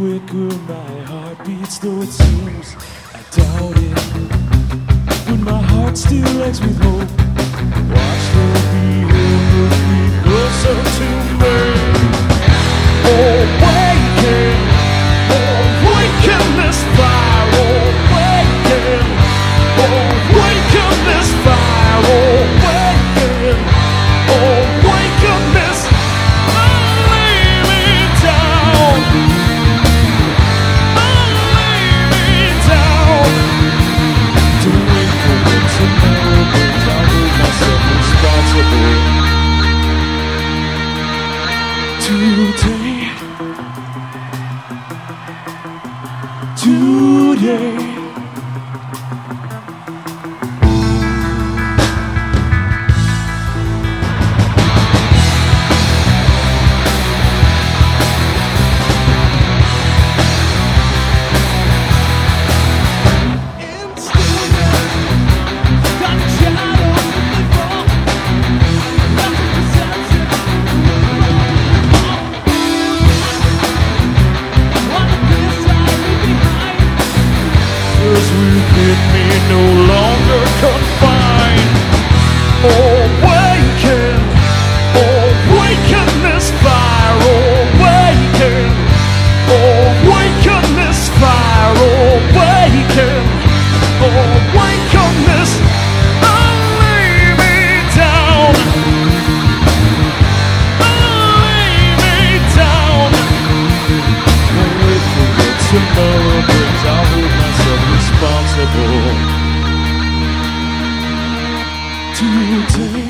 quicker my heart beats, though it seems I doubt it. But my heart still aches with hope. Watch there be heaven be closer to me. Today. Cause within me no longer confined. 我。今我醉。